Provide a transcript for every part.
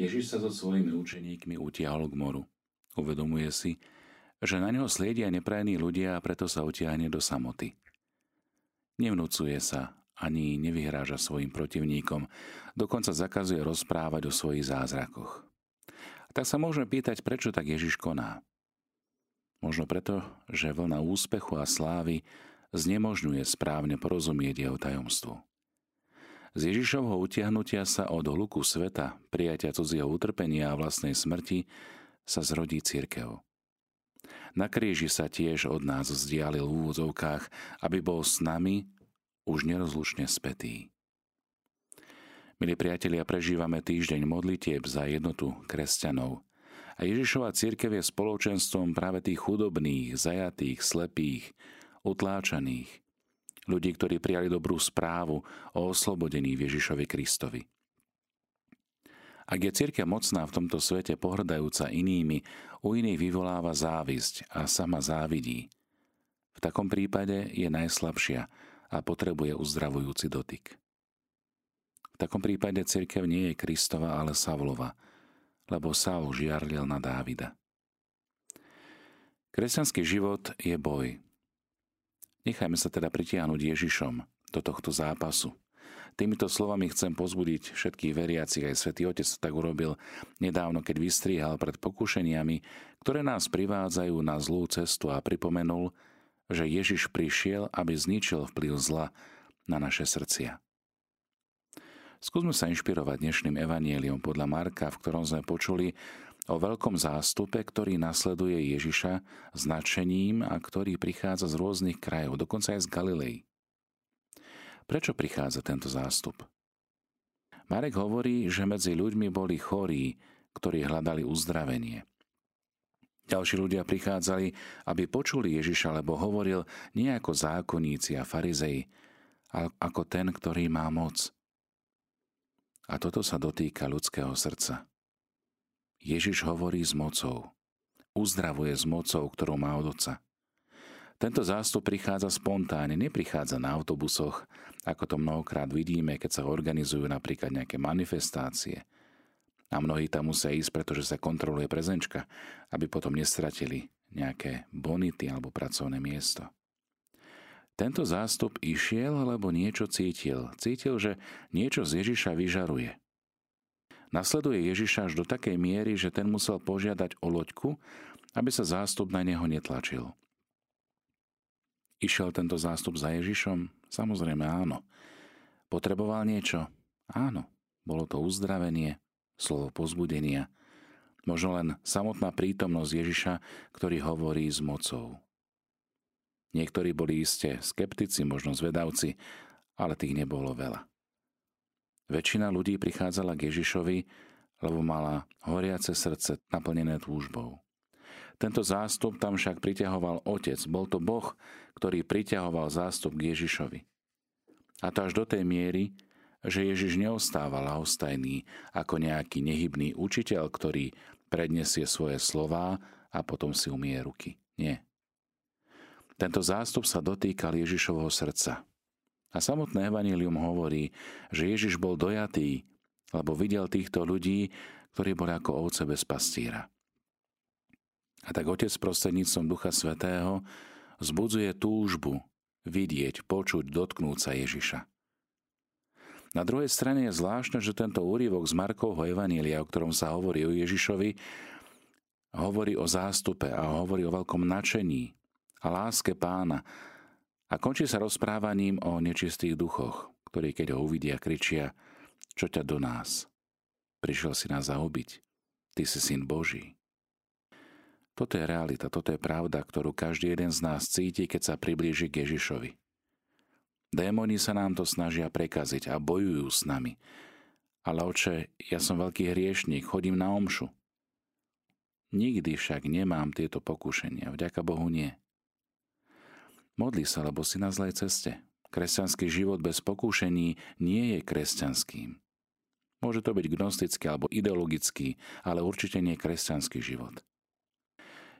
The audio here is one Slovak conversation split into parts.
Ježiš sa so svojimi učeníkmi utiahol k moru. Uvedomuje si, že na neho sliedia neprajní ľudia a preto sa utiahne do samoty. Nevnúcuje sa, ani nevyhráža svojim protivníkom, dokonca zakazuje rozprávať o svojich zázrakoch. Tak sa môžeme pýtať, prečo tak Ježiš koná. Možno preto, že vlna úspechu a slávy znemožňuje správne porozumieť jeho tajomstvu. Z Ježišovho utiahnutia sa od hluku sveta, prijatia cudzieho utrpenia a vlastnej smrti sa zrodí církev. Na kríži sa tiež od nás vzdialil v úvodzovkách, aby bol s nami už nerozlučne spätý. Milí priatelia, prežívame týždeň modlitieb za jednotu kresťanov. A Ježišova církev je spoločenstvom práve tých chudobných, zajatých, slepých, utláčaných, ľudí, ktorí prijali dobrú správu o oslobodení Ježišovi Kristovi. Ak je církev mocná v tomto svete pohrdajúca inými, u iných vyvoláva závisť a sama závidí. V takom prípade je najslabšia a potrebuje uzdravujúci dotyk. V takom prípade církev nie je Kristova, ale Savlova, lebo Saul žiarlil na Dávida. Kresťanský život je boj. Nechajme sa teda pritiahnuť Ježišom do tohto zápasu. Týmito slovami chcem pozbudiť všetkých veriacich, aj svätý Otec tak urobil nedávno, keď vystrihal pred pokušeniami, ktoré nás privádzajú na zlú cestu a pripomenul, že Ježiš prišiel, aby zničil vplyv zla na naše srdcia. Skúsme sa inšpirovať dnešným evanieliom podľa Marka, v ktorom sme počuli o veľkom zástupe, ktorý nasleduje Ježiša značením a ktorý prichádza z rôznych krajov, dokonca aj z Galilei. Prečo prichádza tento zástup? Marek hovorí, že medzi ľuďmi boli chorí, ktorí hľadali uzdravenie. Ďalší ľudia prichádzali, aby počuli Ježiša, lebo hovoril nie ako zákonníci a farizei, ale ako ten, ktorý má moc. A toto sa dotýka ľudského srdca. Ježiš hovorí s mocou. Uzdravuje s mocou, ktorú má od Otca. Tento zástup prichádza spontánne, neprichádza na autobusoch, ako to mnohokrát vidíme, keď sa organizujú napríklad nejaké manifestácie. A mnohí tam musia ísť, pretože sa kontroluje prezenčka, aby potom nestratili nejaké bonity alebo pracovné miesto. Tento zástup išiel, lebo niečo cítil. Cítil, že niečo z Ježiša vyžaruje. Nasleduje Ježiša až do takej miery, že ten musel požiadať o loďku, aby sa zástup na neho netlačil. Išiel tento zástup za Ježišom? Samozrejme áno. Potreboval niečo? Áno. Bolo to uzdravenie, slovo pozbudenia, možno len samotná prítomnosť Ježiša, ktorý hovorí s mocou. Niektorí boli iste skeptici, možno zvedavci, ale tých nebolo veľa. Väčšina ľudí prichádzala k Ježišovi, lebo mala horiace srdce naplnené túžbou. Tento zástup tam však priťahoval Otec. Bol to Boh, ktorý priťahoval zástup k Ježišovi. A to až do tej miery, že Ježiš neostával lahostajný ako nejaký nehybný učiteľ, ktorý predniesie svoje slová a potom si umie ruky. Nie. Tento zástup sa dotýkal Ježišovho srdca. A samotné evanílium hovorí, že Ježiš bol dojatý, lebo videl týchto ľudí, ktorí boli ako ovce bez pastíra. A tak Otec prostredníctvom Ducha Svetého zbudzuje túžbu vidieť, počuť, dotknúť sa Ježiša. Na druhej strane je zvláštne, že tento úryvok z Markovho Evanília, o ktorom sa hovorí o Ježišovi, hovorí o zástupe a hovorí o veľkom nadšení a láske pána a končí sa rozprávaním o nečistých duchoch, ktorí keď ho uvidia, kričia, čo ťa do nás? Prišiel si nás zahubiť. Ty si syn Boží. Toto je realita, toto je pravda, ktorú každý jeden z nás cíti, keď sa priblíži k Ježišovi. Démoni sa nám to snažia prekaziť a bojujú s nami. Ale oče, ja som veľký hriešník, chodím na omšu. Nikdy však nemám tieto pokušenia, vďaka Bohu nie. Modli sa, lebo si na zlej ceste. Kresťanský život bez pokúšení nie je kresťanským. Môže to byť gnostický alebo ideologický, ale určite nie kresťanský život.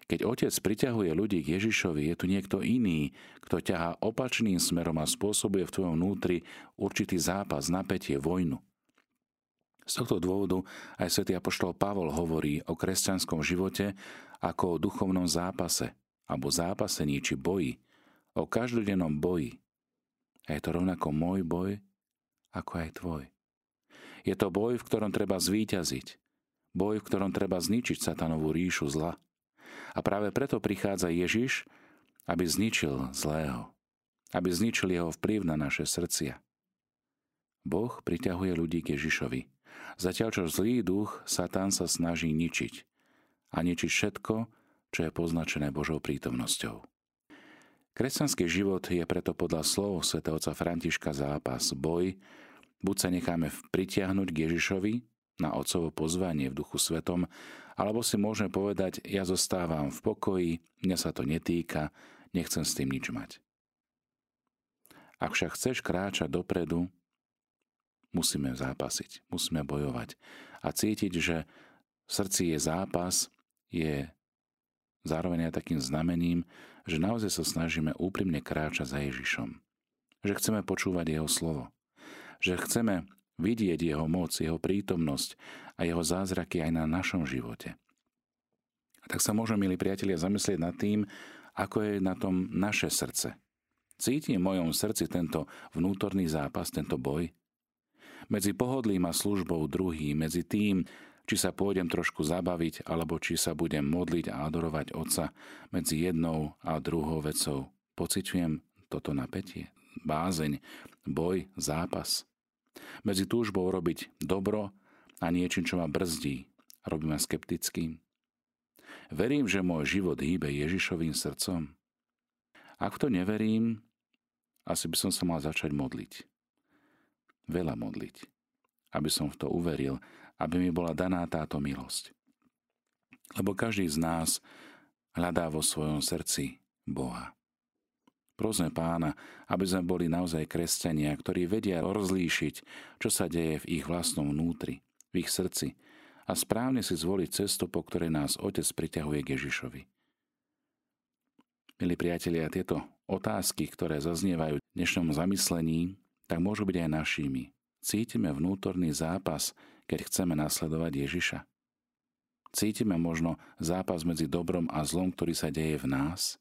Keď otec priťahuje ľudí k Ježišovi, je tu niekto iný, kto ťahá opačným smerom a spôsobuje v tvojom vnútri určitý zápas, napätie, vojnu. Z tohto dôvodu aj svätý Apoštol Pavol hovorí o kresťanskom živote ako o duchovnom zápase, alebo zápasení či boji, o každodennom boji. A je to rovnako môj boj, ako aj tvoj. Je to boj, v ktorom treba zvíťaziť. Boj, v ktorom treba zničiť satanovú ríšu zla. A práve preto prichádza Ježiš, aby zničil zlého. Aby zničil jeho vplyv na naše srdcia. Boh priťahuje ľudí k Ježišovi. Zatiaľ čo zlý duch, Satan sa snaží ničiť. A ničiť všetko, čo je poznačené Božou prítomnosťou. Kresťanský život je preto podľa slov svätého Františka zápas, boj, buď sa necháme pritiahnuť k Ježišovi na otcovo pozvanie v duchu svetom, alebo si môžeme povedať, ja zostávam v pokoji, mňa sa to netýka, nechcem s tým nič mať. Ak však chceš kráčať dopredu, musíme zápasiť, musíme bojovať a cítiť, že v srdci je zápas, je zároveň aj takým znamením, že naozaj sa snažíme úprimne kráčať za Ježišom. Že chceme počúvať Jeho slovo. Že chceme vidieť Jeho moc, Jeho prítomnosť a Jeho zázraky aj na našom živote. A tak sa môžeme, milí priatelia, zamyslieť nad tým, ako je na tom naše srdce. Cíti v mojom srdci tento vnútorný zápas, tento boj? Medzi pohodlím a službou druhý, medzi tým, či sa pôjdem trošku zabaviť, alebo či sa budem modliť a adorovať Otca medzi jednou a druhou vecou. Pociťujem toto napätie, bázeň, boj, zápas. Medzi túžbou robiť dobro a niečím, čo ma brzdí, robí ma skeptickým. Verím, že môj život hýbe Ježišovým srdcom. Ak to neverím, asi by som sa mal začať modliť. Veľa modliť. Aby som v to uveril aby mi bola daná táto milosť. Lebo každý z nás hľadá vo svojom srdci Boha. Prosme pána, aby sme boli naozaj kresťania, ktorí vedia rozlíšiť, čo sa deje v ich vlastnom vnútri, v ich srdci a správne si zvoliť cestu, po ktorej nás Otec priťahuje k Ježišovi. Milí priatelia, tieto otázky, ktoré zaznievajú v dnešnom zamyslení, tak môžu byť aj našimi. Cítime vnútorný zápas, keď chceme nasledovať Ježiša? Cítime možno zápas medzi dobrom a zlom, ktorý sa deje v nás?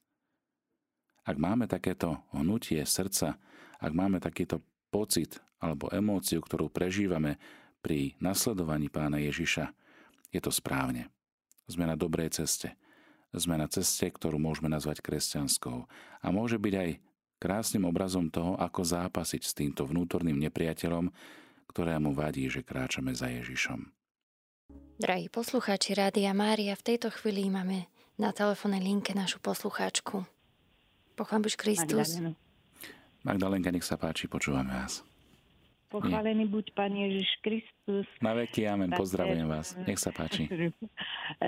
Ak máme takéto hnutie srdca, ak máme takýto pocit alebo emóciu, ktorú prežívame pri nasledovaní pána Ježiša, je to správne. Sme na dobrej ceste. Sme na ceste, ktorú môžeme nazvať kresťanskou. A môže byť aj krásnym obrazom toho, ako zápasiť s týmto vnútorným nepriateľom, ktorému vadí, že kráčame za Ježišom. Drahí poslucháči Rádia Mária, v tejto chvíli máme na telefónnej linke našu poslucháčku. Pochvám Bož Kristus. Magdalenka, nech sa páči, počúvame vás. Pochválený buď Pán Ježiš Kristus. Na veky, amen, pozdravujem vás. Nech sa páči.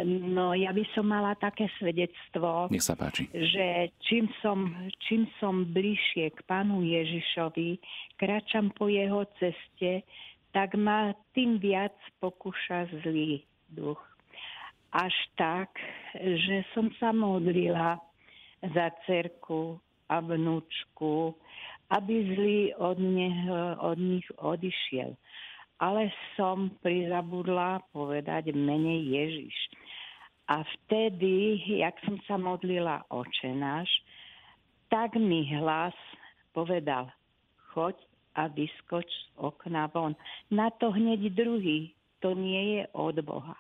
No, ja by som mala také svedectvo. Nech sa páči. Že čím som, čím som bližšie k Pánu Ježišovi, kráčam po jeho ceste, tak ma tým viac pokúša zlý duch. Až tak, že som sa modlila za cerku a vnúčku, aby zlý od, neho, od nich odišiel. Ale som prizabudla povedať mene Ježiš. A vtedy, jak som sa modlila očenáš, tak mi hlas povedal, choď a vyskoč z okna von. Na to hneď druhý, to nie je od Boha.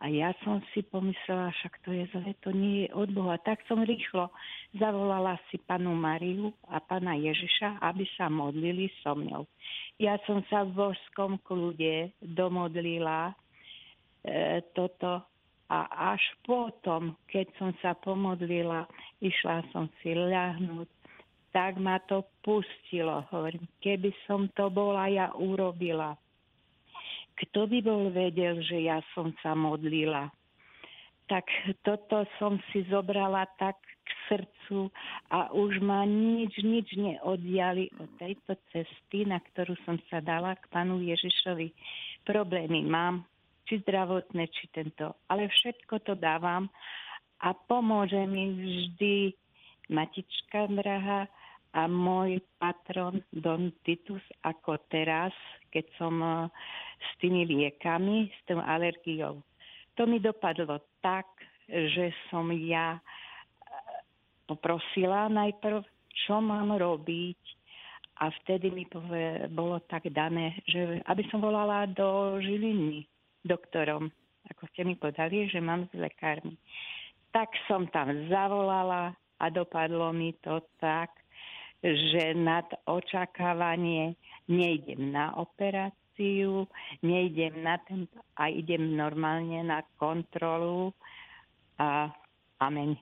A ja som si pomyslela, však to je zle, to nie je od Boha. Tak som rýchlo zavolala si panu Mariu a pana Ježiša, aby sa modlili so mnou. Ja som sa v božskom kľude domodlila e, toto a až potom, keď som sa pomodlila, išla som si ľahnúť, tak ma to pustilo. Hovorím, keby som to bola ja urobila, kto by bol vedel, že ja som sa modlila. Tak toto som si zobrala tak k srdcu a už ma nič, nič neoddiali od tejto cesty, na ktorú som sa dala k Panu Ježišovi. Problémy mám, či zdravotné, či tento. Ale všetko to dávam a pomôže mi vždy Matička drahá a môj patron Don Titus ako teraz, keď som e, s tými liekami, s tou alergiou. To mi dopadlo tak, že som ja e, poprosila najprv, čo mám robiť a vtedy mi povie, bolo tak dané, že aby som volala do Žiliny doktorom, ako ste mi podali, že mám s lekármi. Tak som tam zavolala a dopadlo mi to tak, že nad očakávanie nejdem na operáciu, nejdem na ten a idem normálne na kontrolu a amen.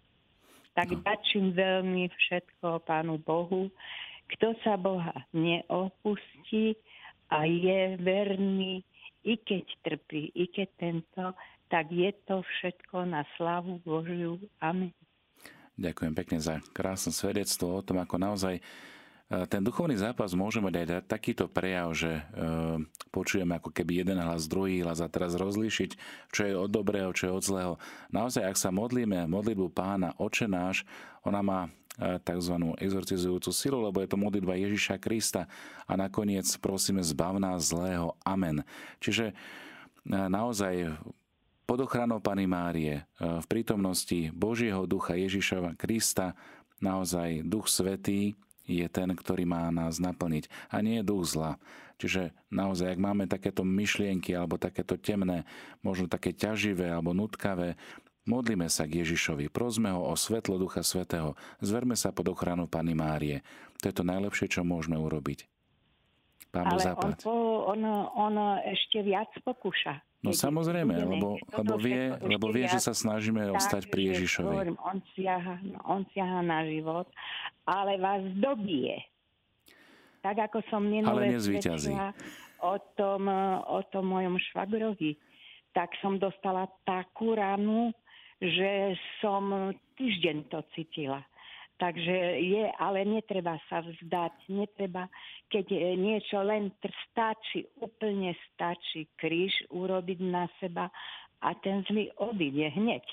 Tak no. dačím veľmi všetko Pánu Bohu. Kto sa Boha neopustí a je verný, i keď trpí, i keď tento, tak je to všetko na slavu Božiu. Amen. Ďakujem pekne za krásne svedectvo o tom, ako naozaj e, ten duchovný zápas môže mať aj takýto prejav, že e, počujeme ako keby jeden hlas, druhý hlas a teraz rozlíšiť, čo je od dobrého, čo je od zlého. Naozaj, ak sa modlíme modlitbu pána Oče náš, ona má e, tzv. exorcizujúcu silu, lebo je to modlitba Ježiša Krista a nakoniec prosíme zbav nás zlého. Amen. Čiže naozaj pod ochranou Pany Márie, e, v prítomnosti Božieho ducha Ježišova Krista, naozaj Duch Svetý je ten, ktorý má nás naplniť a nie je duch zla. Čiže naozaj, ak máme takéto myšlienky alebo takéto temné, možno také ťaživé alebo nutkavé, modlíme sa k Ježišovi, prosme ho o svetlo Ducha Svetého, zverme sa pod ochranu Pany Márie. To je to najlepšie, čo môžeme urobiť. Pán Ale on, on, on ešte viac pokúša. No samozrejme, lebo, lebo, vie, lebo vie, že sa snažíme ostať pri Ježišovi. Hovorím, on, siaha, on siaha na život, ale vás dobije. Tak ako som minulé o tom, o tom mojom švagrovi, tak som dostala takú ranu, že som týždeň to cítila. Takže je, ale netreba sa vzdať, netreba, keď niečo len stačí, úplne stačí kríž urobiť na seba a ten zlý odíde hneď.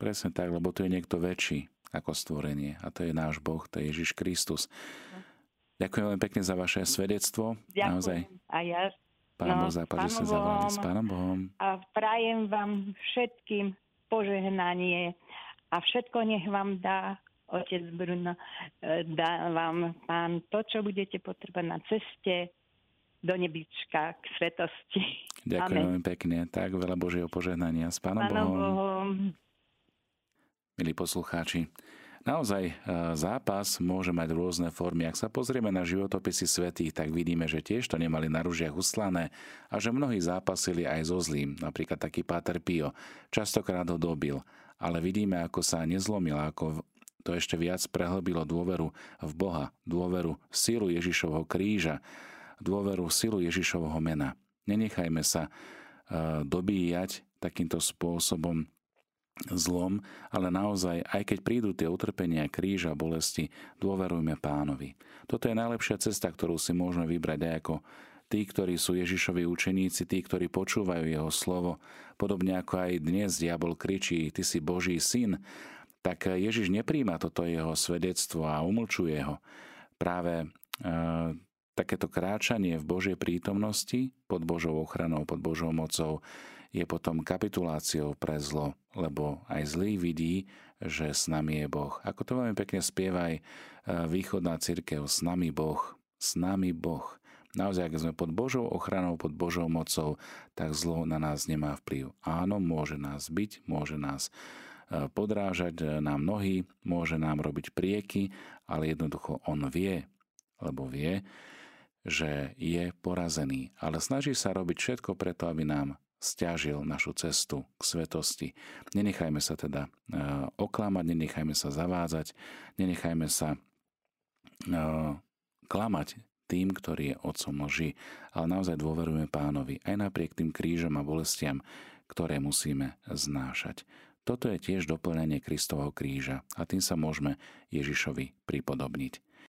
Presne tak, lebo to je niekto väčší ako stvorenie a to je náš Boh, to je Ježiš Kristus. Ďakujem veľmi pekne za vaše svedectvo. Ďakujem. Naozaj. A ja. Pán no, Boh západ, že ste zavolali s Pánom Bohom. A prajem vám všetkým požehnanie a všetko nech vám dá otec Bruno, e, dá vám pán to, čo budete potrebať na ceste do nebička k svetosti. Ďakujem veľmi pekne. Tak veľa Božieho požehnania. S Pánom, Pánom Bohom. Bohom. Milí poslucháči, Naozaj e, zápas môže mať rôzne formy. Ak sa pozrieme na životopisy svetých, tak vidíme, že tiež to nemali na ružiach uslané a že mnohí zápasili aj so zlým. Napríklad taký Páter Pio. Častokrát ho dobil, ale vidíme, ako sa nezlomil, ako to ešte viac prehlbilo dôveru v Boha, dôveru v sílu Ježišovho kríža, dôveru v sílu Ježišovho mena. Nenechajme sa e, dobíjať takýmto spôsobom zlom, ale naozaj, aj keď prídu tie utrpenia, kríža, bolesti, dôverujme pánovi. Toto je najlepšia cesta, ktorú si môžeme vybrať aj ako tí, ktorí sú Ježišovi učeníci, tí, ktorí počúvajú jeho slovo, podobne ako aj dnes diabol kričí, ty si Boží syn, tak Ježiš nepríjma toto jeho svedectvo a umlčuje ho. Práve e, takéto kráčanie v Božej prítomnosti pod Božou ochranou, pod Božou mocou je potom kapituláciou pre zlo, lebo aj zlý vidí, že s nami je Boh. Ako to veľmi pekne spieva aj e, východná církev, s nami Boh, s nami Boh. Naozaj, ak sme pod Božou ochranou, pod Božou mocou, tak zlo na nás nemá vplyv. Áno, môže nás byť, môže nás E, podrážať e, nám nohy, môže nám robiť prieky, ale jednoducho on vie, lebo vie, že je porazený, ale snaží sa robiť všetko preto, aby nám stiažil našu cestu k svetosti. Nenechajme sa teda e, oklamať, nenechajme sa zavádzať, nenechajme sa klamať tým, ktorý je otcom lži, ale naozaj dôverujeme pánovi aj napriek tým krížom a bolestiam, ktoré musíme znášať. Toto je tiež doplnenie Kristovho kríža a tým sa môžeme Ježišovi pripodobniť.